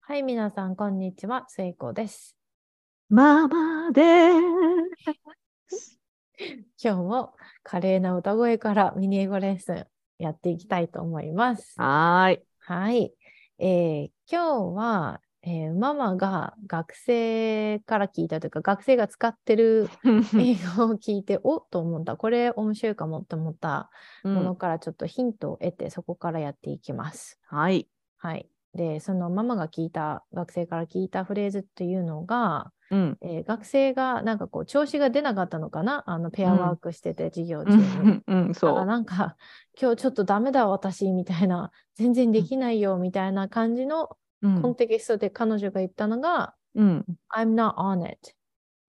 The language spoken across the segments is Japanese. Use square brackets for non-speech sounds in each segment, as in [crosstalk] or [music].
はい、皆さん、こんにちは。聖子です。ママで [laughs] 今日も華麗な歌声からミニ英語レッスンやっていきたいと思います。はーい。はい。えー今日は、えーママが学生から聞いたというか、学生が使ってる英語を聞いて、おっと思った。これ面白いかもと思ったものからちょっとヒントを得て、そこからやっていきます。はい。はい。で、そのママが聞いた、学生から聞いたフレーズっていうのが、うん。えー学生がなんかこう調子が出なかったのかな？あのペアワークしてて授業中うに。ん、うん、そう。なんか今日ちょっとダメだ私みたいな全然できないよみたいな感じのうコンテキストで彼女が言ったのが、ん。I'm not on it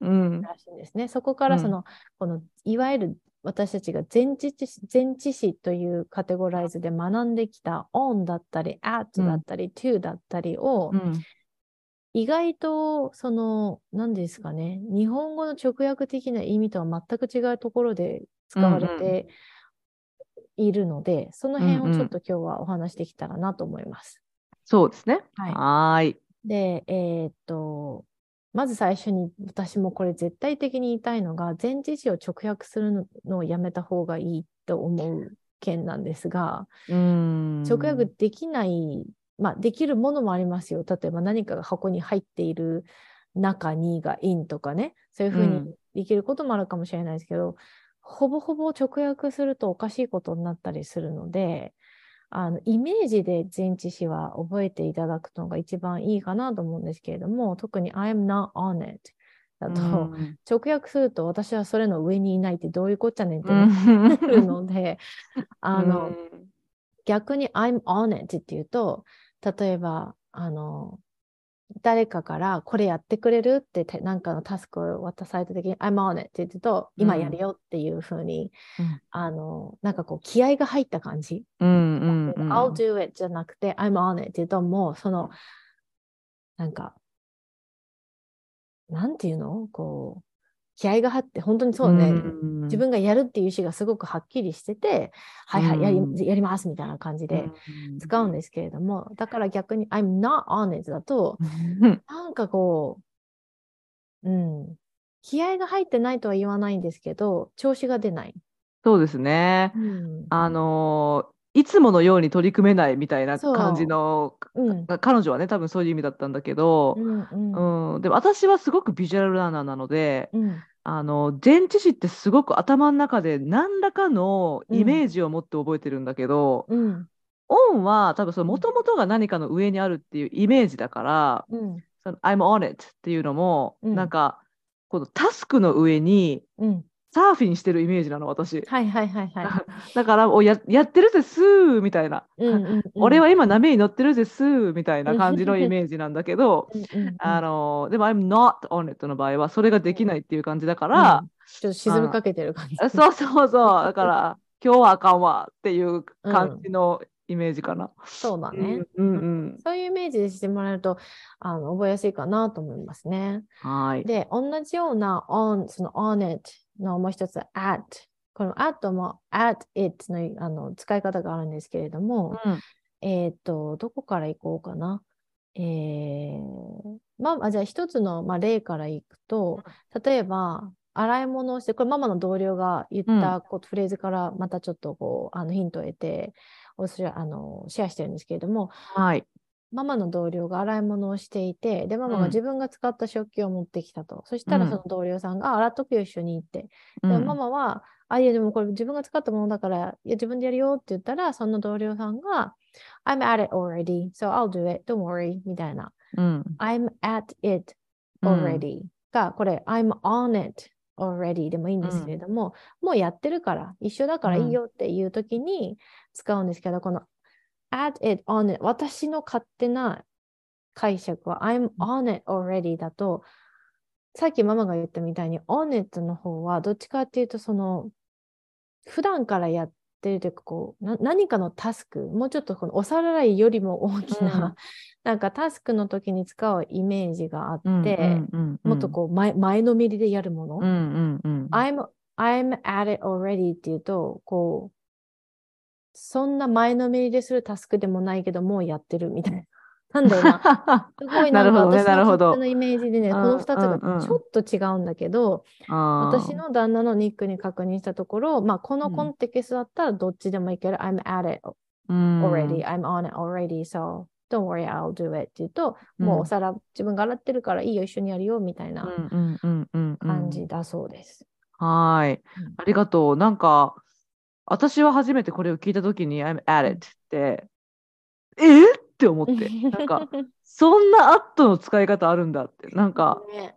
うん。らしいんですね。そこからその、このいわゆる私たちが前置詞前置詞というカテゴライズで学んできた on だったり at だったり、to だったりを、うん。意外とその何ですかね日本語の直訳的な意味とは全く違うところで使われているので、その辺をちょっと今日はお話できたらなと思います。そうですね。はい。で、えーっとまず最初に私もこれ絶対的に言いたいのが前置詞を直訳するのをやめた方がいいと思う件なんですが、うん。直訳できない、まあ、できるものもありますよ。例えば何かが箱に入っている中にが in とかね、そういうふううんにできることもあるかもしれないですけど、ほぼほぼ直訳するとおかしいことになったりするので、あのイメージで前置詞は覚えていただくのが一番いいかなと思うんですけれども、特に I'm not on it だと、うん直訳すると私はそれの上にいないってどういうこっちゃねんってうなるん。ので、[laughs] あの、逆に I'm on it っていうと、例えば、あの、誰かからこれやってくれるっててなんかのタスクを渡された時に I'm on it って言うと、うん今やるよっていうふうに、うんあの、なんかこう気合が入った感じ。うん。うん。うん。I'll do it じゃなくて I'm on it って言うともうその、なんか、なんていうの？こう、気合が入って、本当にそうね、ん。自分がやるっていう意思がすごくはっきりしてて、はいはい、やうん。りやりますみたいな感じで使うんですけれども、だから逆に I'm not on it だと、うん。なんかこう、うん、気合が入ってないとは言わないんですけど、調子が出ない。そうですね。うん。あのーいつものように取り組めないみたいな感じの、う。ん。彼女はね、多分そういう意味だったんだけどう、んうん。うん、でも私はすごくビジュアルラーナーなので、うん。あの前置詞ってすごく頭の中で何らかのイメージを持って覚えてるんだけど、うん。オンは多分もともとが何かの上にあるっていうイメージだから、うん。その I'm on it っていうのも、うん。なんかこのタスクの上にうんサーフィンしてるイメージなの私。はいはいはいはい。[laughs] だからおややってるぜスーみたいな、うんうんうん俺は今波に乗ってるぜスーみたいな感じのイメージなんだけど、うんうんうんあのでも I'm not on it の場合はそれができないっていう感じだから、うんちょっと沈みかけてる感じ。あそうそうそう。だから、今日はあかんわっていう感じのイメージかな。そうだね。うんうんうん。そういうイメージでしてもらえるとあの覚えやすいかなと思いますね。はい。で、同じような on、その on it のもう一つ at。この at も at it のあの使い方があるんですけれども、うんえっ、と、どこから行こうかな。えー、まあ、じゃあ一つの、まあ、例からいくと、例えば、洗い物をして、これママの同僚が言ったこと、フレーズからまたちょっとこう、あのヒントを得て、あのシェアしてるんですけれども、はい。ママの同僚が洗い物をしていて、で、ママうんが自分が使った食器を持ってきたと。そしたらうんその同僚さんが、あ洗っとくよ、一緒にって。でママは、あ、いや、でもこれ自分が使ったものだから、いや、自分でやるよって言ったら、その同僚さんが、I'm at it already, so I'll do it, don't worry, みたいな。うん。I'm at it うん already が、これ、I'm on it already でもいいんですけれども、もうやってるから、一緒だからいいよっていう時に使うんですけど、この at it, on it 私の勝手な解釈は I'm on it already だと、さっきママが言ったみたいに on it の方はどっちかっていうとその普段からやってるというかこうな何かのタスクもうちょっとこのおさらいよりも大きな、うん。なんかタスクの時に使うイメージがあって、もっとこう前前のめりでやるもの、I'm, I'm at it already っていうとこうそんな前のめりでするタスクでもないけど、もうやってるみたいな。[laughs] なんだよな。すごいなんか私の勝手のイメージでね、この2つがちょっと違うんだけど、私の旦那のニックに確認したところ、まあ、このコンテキストだったらどっちでもいける。I'm at it already. I'm on it already. So don't worry, I'll do it って言うと、もうお皿自分が洗ってるからいいよ、一緒にやるよみたいな感じだそうです。はい。ありがとう。なんか、私は初めてこれを聞いたときに I'm at it って、え？って思って、なんか、[laughs] そんな at の使い方あるんだって、なんか、ね、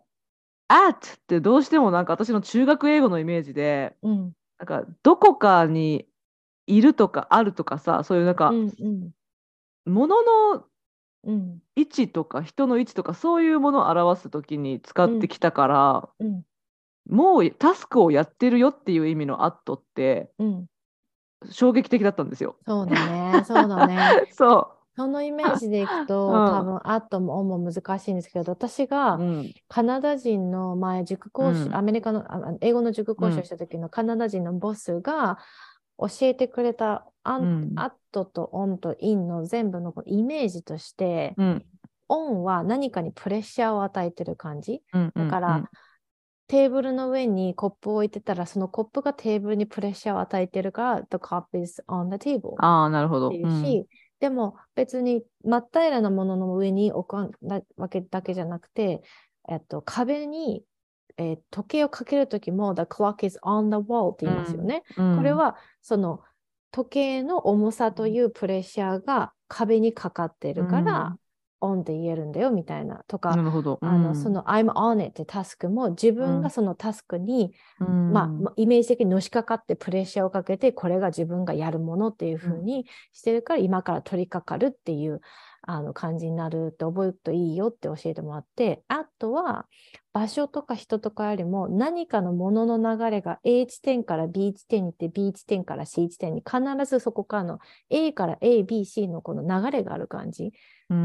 at ってどうしてもなんか私の中学英語のイメージで、うん、なんかどこかにいるとかあるとかさ、そういうなんか、うんうん。物の位置とか人の位置とかそういうものを表す時に使ってきたから、うん、もうタスクをやってるよっていう意味の「アット」って、うん、衝撃的だったんですよ。そうだね。そうだね。[laughs] そう。そのイメージでいくと、うん、多分アットもオンも難しいんですけど私がカナダ人の前塾講師、アメリカの英語の塾講師をした時のカナダ人のボスが、教えてくれたアン、うん、アットとオンとインの全部のイメージとして、うん、オンは何かにプレッシャーを与えてる感じ、うんうんうん、だから、テーブルの上にコップを置いてたらそのコップがテーブルにプレッシャーを与えてるから The cup is on the table ああなるほど。でも別に真っ平らなものの上に置くわけだけじゃなくて、えっと、壁にえー、時計をかけるときも The clock is on the wall って言いますよね。うん、これはその時計の重さというプレッシャーが壁にかかってるから、オンで言えるんだよみたいなとか、なるほど。うん、あのその I'm on it ってタスクも自分がそのタスクに、うん、まあ、イメージ的にのしかかってプレッシャーをかけてこれが自分がやるものっていうふうにしてるから、今から取り掛かるっていうあの感じになるって覚えるといいよって教えてもらってあとは場所とか人とかよりも何かのものの流れが A 地点から B 地点に行って B 地点から C 地点に必ずそこからの A から ABC のこの流れがある感じ。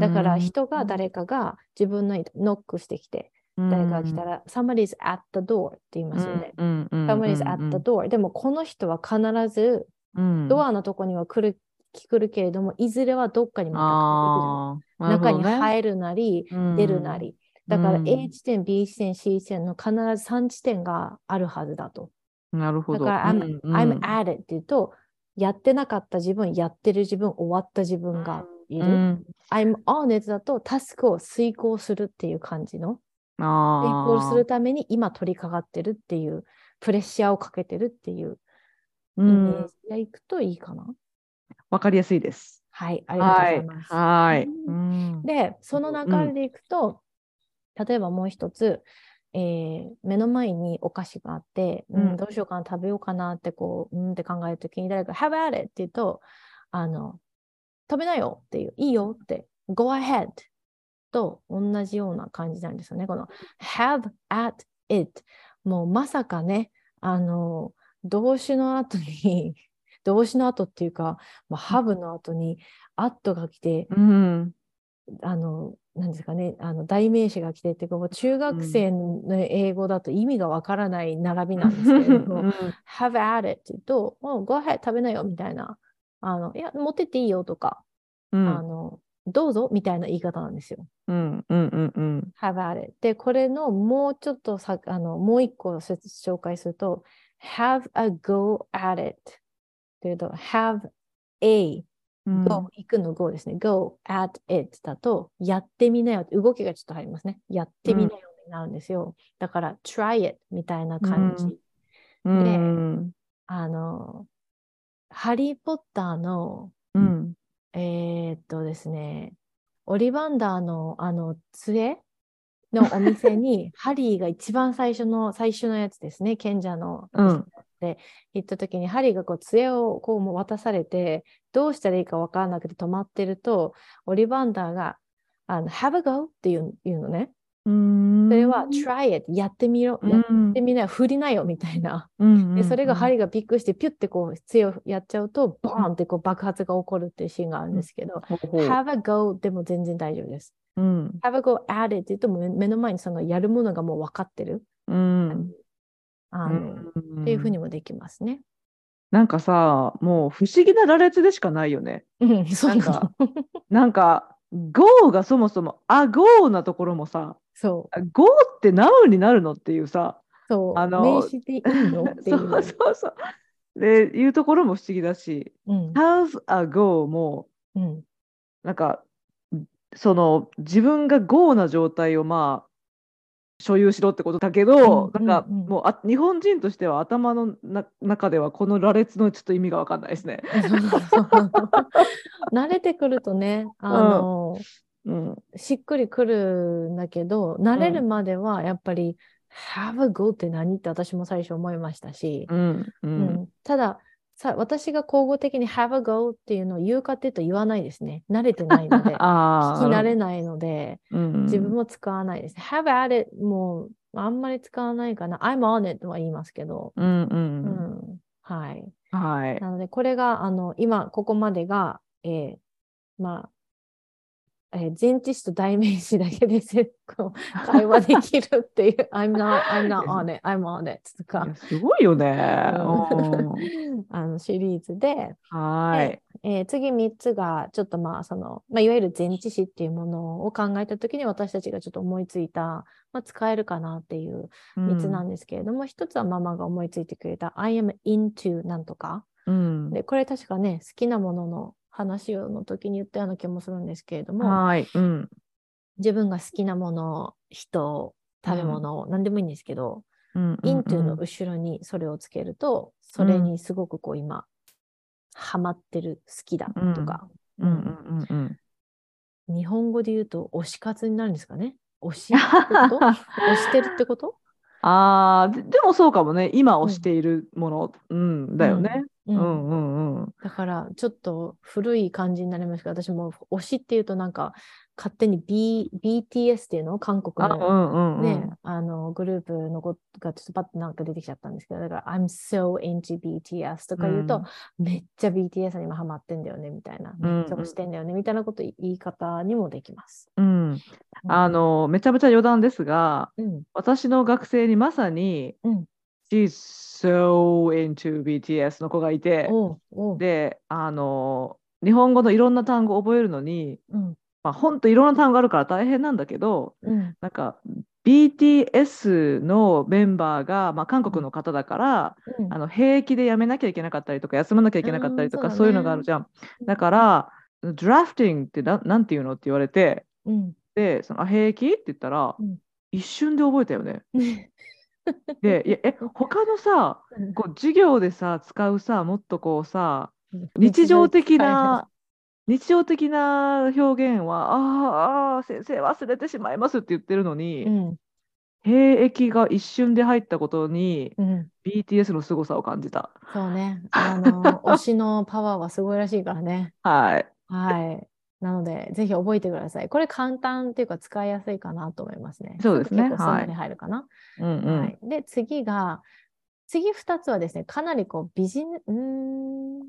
だから人が誰かが自分のノックしてきて誰かが来たら、somebody's at the door って言いますよね。somebody's at the door。でもこの人は必ずドアのとこには来る来るけれども、いずれはどっかにまた中に入るなり、出るなり。だから A 地点、B 地点、C 地点の必ず3地点があるはずだと。なるほど。だから、I'm, I'm at it って言うと、やってなかった自分、やってる自分、終わった自分がいる。うん、I'm on it だと、タスクを遂行するっていう感じの。遂行するために今取り掛かってるっていう、プレッシャーをかけてるっていうイメージでいくといいかな。わかりやすいです。はい、ありがとうございます。はい。で、その流れでいくと、うん、例えばもう一つ、えー、目の前にお菓子があって、うん、どうしようかな、食べようかなってこう、うんって考えるときに誰か、have at it って言うと、あの、食べなよっていう、いいよって、go ahead と同じような感じなんですよね。この have at it。もうまさかね、あの、動詞の後に動詞の後っていうか、まあ、ハブの後にアットが来て、うん、あの、なんですかね、あの代名詞が来てっていうか、もう中学生の英語だと意味がわからない並びなんですけれども、have at it って言うと、oh, go ahead 食べなよみたいな、あのいや、持ってっていいよとか、うん、あのどうぞみたいな言い方なんですよ。うんうんうんうん、have at it。で、これのもうちょっとさあのもう一個紹介すると、have a go at it というと、have a go、行くの go ですね。go at it だと、やってみなよ。動きがちょっと入りますね。やってみなよになるんですよ。だから、try it みたいな感じ。で、あの、ハリー・ポッターの、うん、えー、っとですね、オリバンダーのあの杖のお店に [laughs] ハリーが一番最初の最初のやつですね賢者の、うん、って行った時にハリーがこう杖をこう渡されてどうしたらいいか分からなくて止まってるとオリバンダーがあの Have a go っていうのね。それは try it やってみろ、やってみなよ振りなよみたいな、でそれがハリーがびっくりしてピュッてこう杖をやっちゃうとボーンってこう爆発が起こるっていうシーンがあるんですけど、have a go でも全然大丈夫です、うん、have a go at it って言うと目の前にそのやるものがもう分かってる、うん、あの、っていうふうにもできますね。なんかさ、もう不思議な羅列でしかないよね。うん、そうなんかなんか、GO がそもそも、あ、GO なところもさ、そう、GO ってナウンになるのっていうさ、そう、あの名詞でいいのってい [laughs] そうう。そうそう。で、いうところも不思議だし、うん、How's a GO も、うん、なんか、その自分が GO な状態をまあ、所有しろってことだけど、うんなんかもうあ日本人としては頭のな中ではこの羅列のちょっと意味が分かんないですね。[laughs] 慣れてくるとね、あの、うん、しっくりくるんだけど、慣れるまではやっぱり、have a go って何って私も最初思いましたし、うん、う、うんん。たださ、私が口語的に have a go っていうのを言うかっていうと言わないですね。慣れてないので、[laughs] あ聞き慣あ、れないので、うん、自分も使わないです。have at it もうあんまり使わないかな。I'm on it は言いますけど、うん、う、うんん、はい。はい。なので、これが、あの、今、ここまでが、えーまあ、えー前置詞と代名詞だけでせこう会話できるっていう、[laughs] I'm not, I'm not on it, I'm on it といかや、すごいよね。うんうん [laughs] あのシリーズで、はい。えー次3つが、ちょっとまあ、その、まあ、いわゆる前置詞っていうものを考えたときに私たちがちょっと思いついた、まあ、使えるかなっていう3つなんですけれども、1つはママが思いついてくれた I am into なんとか。うん。で、これ確かね、好きなものの話をの時に言ったような気もするんですけれども、はい。うん。自分が好きなもの、人、食べ物、何でもいいんですけど、うん。into の後ろにそれをつけると、それにすごくこう今、ハマってる、好きだとか、うん。うん。うん。日本語で言うと推し活になるんですかね？[laughs] 推し推してるってこと？ああ、ででもそうかもね。今推しているもの、うん、だよね。ううん。んうんうん。だからちょっと古い感じになりますけど私も推しっていうとなんか勝手に、B、BTS っていうの？韓国のんうんうん。ね、あのグループのことがちょっとパッとなんか出てきちゃったんですけど。だから I'm so into BTS とか言うと、めっちゃ BTS に今ハマってんだよねみたいな、うんめっちゃ推してんだよねみたいなこと言い方にもできます。うん。あ、の、めちゃめちゃ余談ですが、うん、私の学生にまさに、うん She's so into BTS の子がいて、で、あの、日本語のいろんな単語を覚えるのに、うん。まあ、ほんといろんな単語あるから大変なんだけど、うん。なんか BTS のメンバーが、まあ、韓国の方だから、うん。あの兵役で辞めなきゃいけなかったりとか休まなきゃいけなかったりとか、うんそういうのがあるじゃん。だから、ドラフティングってななんていうのって言われて、うん。で、そのあ兵役って言ったら、うん。一瞬で覚えたよね。[laughs] [laughs] で、いやえ他のさ、こう授業でさ、使うさ、もっとこうさ、日常的な、日常的な表現は、あーあー、先生忘れてしまいますって言ってるのに、うん兵役が一瞬で入ったことに、うん、BTS の凄さを感じた。そうね。あの、推しのパワーはすごいらしいからね。[laughs] はい。はい。なので、ぜひ覚えてください。これ簡単っていうか使いやすいかなと思いますね。そうですねはい結構すんなり入るかな。はい。で、次が、次2つはですね、かなりこうビジネス、うーん、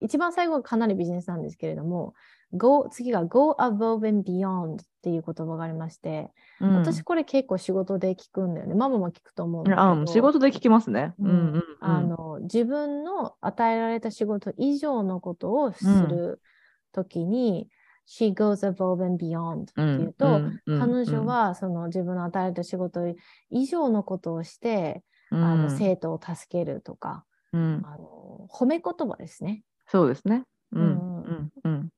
一番最後がかなりビジネスなんですけれども、go 次が Go above and beyond っていう言葉がありまして、うん私これ結構仕事で聞くんだよね。ママも聞くと思うんだけど。あ仕事で聞きますね。ううんんうんうんあの自分の与えられた仕事以上のことをするときに、She goes above and beyond っていうと、うんうん彼女はその自分の与えた仕事以上のことをして、うんあの生徒を助けるとか、うんあの褒め言葉ですね。そうですね。うんうんうんうん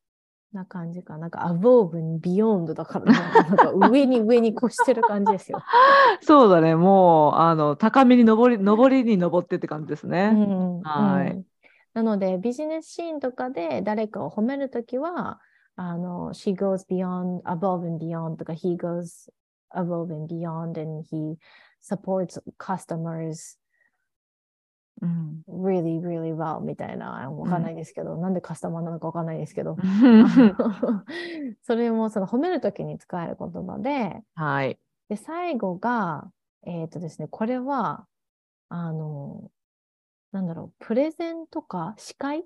な感じか。なんか above and beyond だから、ね、なんか上に上に越してる感じですよ。[laughs] そうだね。もうあの高みに登り [laughs] 登りに登ってって感じですうね。んはいうんなので、ビジネスシーンとかで誰かを褒めるときは、あの、she goes beyond, above and beyond とか、he goes above and beyond and he supports customers うん。really, really well みたいな、わかんないですけど、なんでカスタマーなのかわかんないですけど、[laughs] それもその褒めるときに使える言葉で、はい。で、最後が、えっ、とですね、これは、あの、なんだろう、プレゼンとか司会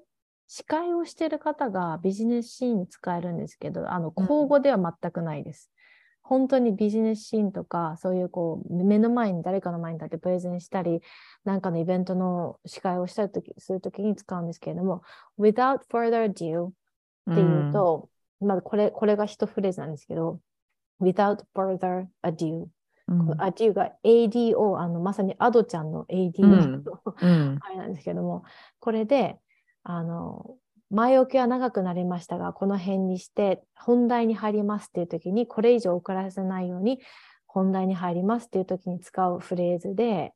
司会をしている方がビジネスシーンに使えるんですけど、あの、うん。口語では全くないです。本当にビジネスシーンとか、そういうこう、目の前に誰かの前に立ってプレゼンしたり、なんかのイベントの司会をしたりするときに使うんですけれども、without further ado っていうと、まあこれ、これが一フレーズなんですけど、without further ado うん。この ado が ADO、あのまさにアドちゃんの ADO うん。[laughs] あれなんですけども、これで、あの、前置きは長くなりましたが、この辺にして本題に入りますっていう時に、これ以上遅らせないように本題に入りますっていう時に使うフレーズで、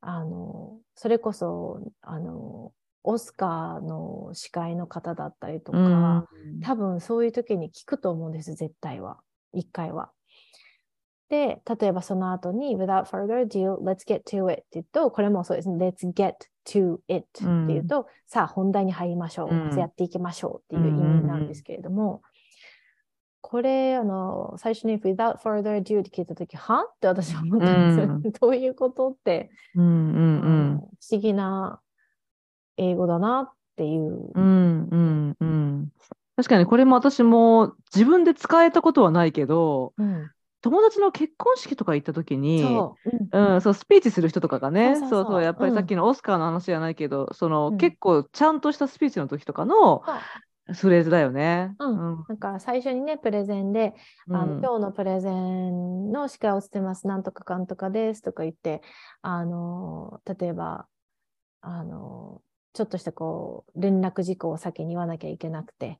あの、それこそ、あの、オスカーの司会の方だったりとか、うん多分そういう時に聞くと思うんです、絶対は。一回は。で、例えばその後に、without further ado, let's get to it って言うと、これもそうですね、let's get to it っていうと、さあ本題に入りましょう、うん。まずやっていきましょうっていう意味なんですけれども、これ、あの、最初に without further ado って聞いたとき、は？って私は思ったんですよ。うん。[laughs] どういうことって、うんうん。あの不思議な英語だなっていう。うんうんうん。確かにこれも私も自分で使えたことはないけどうん友達の結婚式とか行った時にそう。うん。うん、そうスピーチする人とかがねそうそうやっぱりうん。さっきのオスカーの話じゃないけど、そのうん。結構ちゃんとしたスピーチの時とかのフレーズだよね。うん。うん。だから最初にね、プレゼンで、あのうん今日のプレゼンの司会をしてます、なんとかかんとかですとか言って、あの例えば、あのちょっとしたこう連絡事項を先に言わなきゃいけなくて、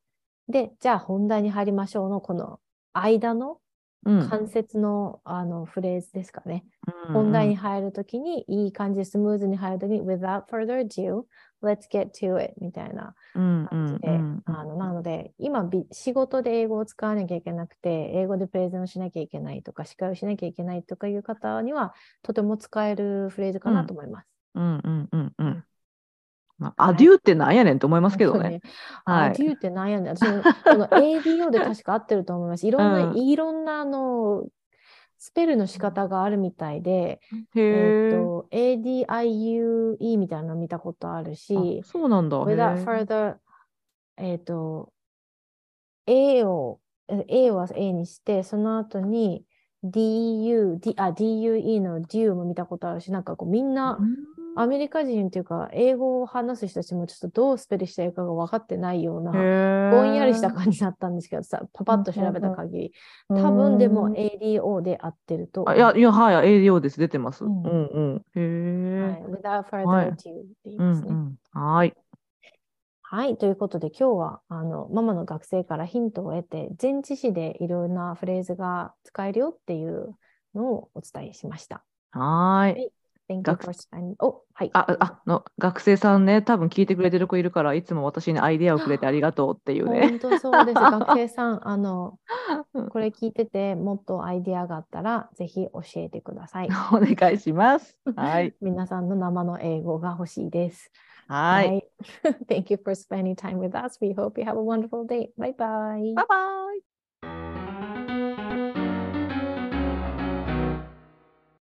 で、じゃあ本題に入りましょうの、この間のうん関節の,、あのフレーズですかね。うん本題に入るときに、いい感じでスムーズに入るときに、without further ado, let's get to it みたいなうん感じで、うん。あのなので今び仕事で英語を使わなきゃいけなくて英語でプレゼンをしなきゃいけないとか司会をしなきゃいけないとかいう方にはとても使えるフレーズかなと思います。うんうんうんうんまあアデューってなんやねんと思いますけどね。はいアデューってなんやねん。私も [laughs] この ADO で確か合ってると思います。いろんな、うんいろんなあのスペルの仕方があるみたいで、へえ。えっと ADIUE みたいなの見たことあるしあ、そうなんだ。without further えっ、と A をえ A は A にしてその後に DU、D、あ DUE の DU も見たことあるしなんかこうみんなアメリカ人っていうか英語を話す人たちもちょっとどうスペルしているかが分かってないようなぼぼんやりした感じだったんですけどさパパッと調べた限り多多分でも ADO で合ってるとあいや、いや、はい、ADO です。出てます。ううんんうん。へえ。はい、without further はい ado って言いうんますね。うん。はい。はい、ということで今日はあのママの学生からヒントを得て前置詞でいろんなフレーズが使えるよっていうのをお伝えしました。はーい。Thank you 学 for spending. お、はい。あ、あの、学生さんね、多分聞いてくれてる子いるから、いつも私にアイデアをくれてありがとうっていうね。本当そうです。[laughs] 学生さん、あのうん、これ聞いててもっとアイデアがあったらぜひ教えてください。お願いします。はい。[laughs] 皆さんの生の英語が欲しいです。はい。[laughs] Thank you for spending time with us. We hope you have a wonderful day. Bye bye. バイバイ。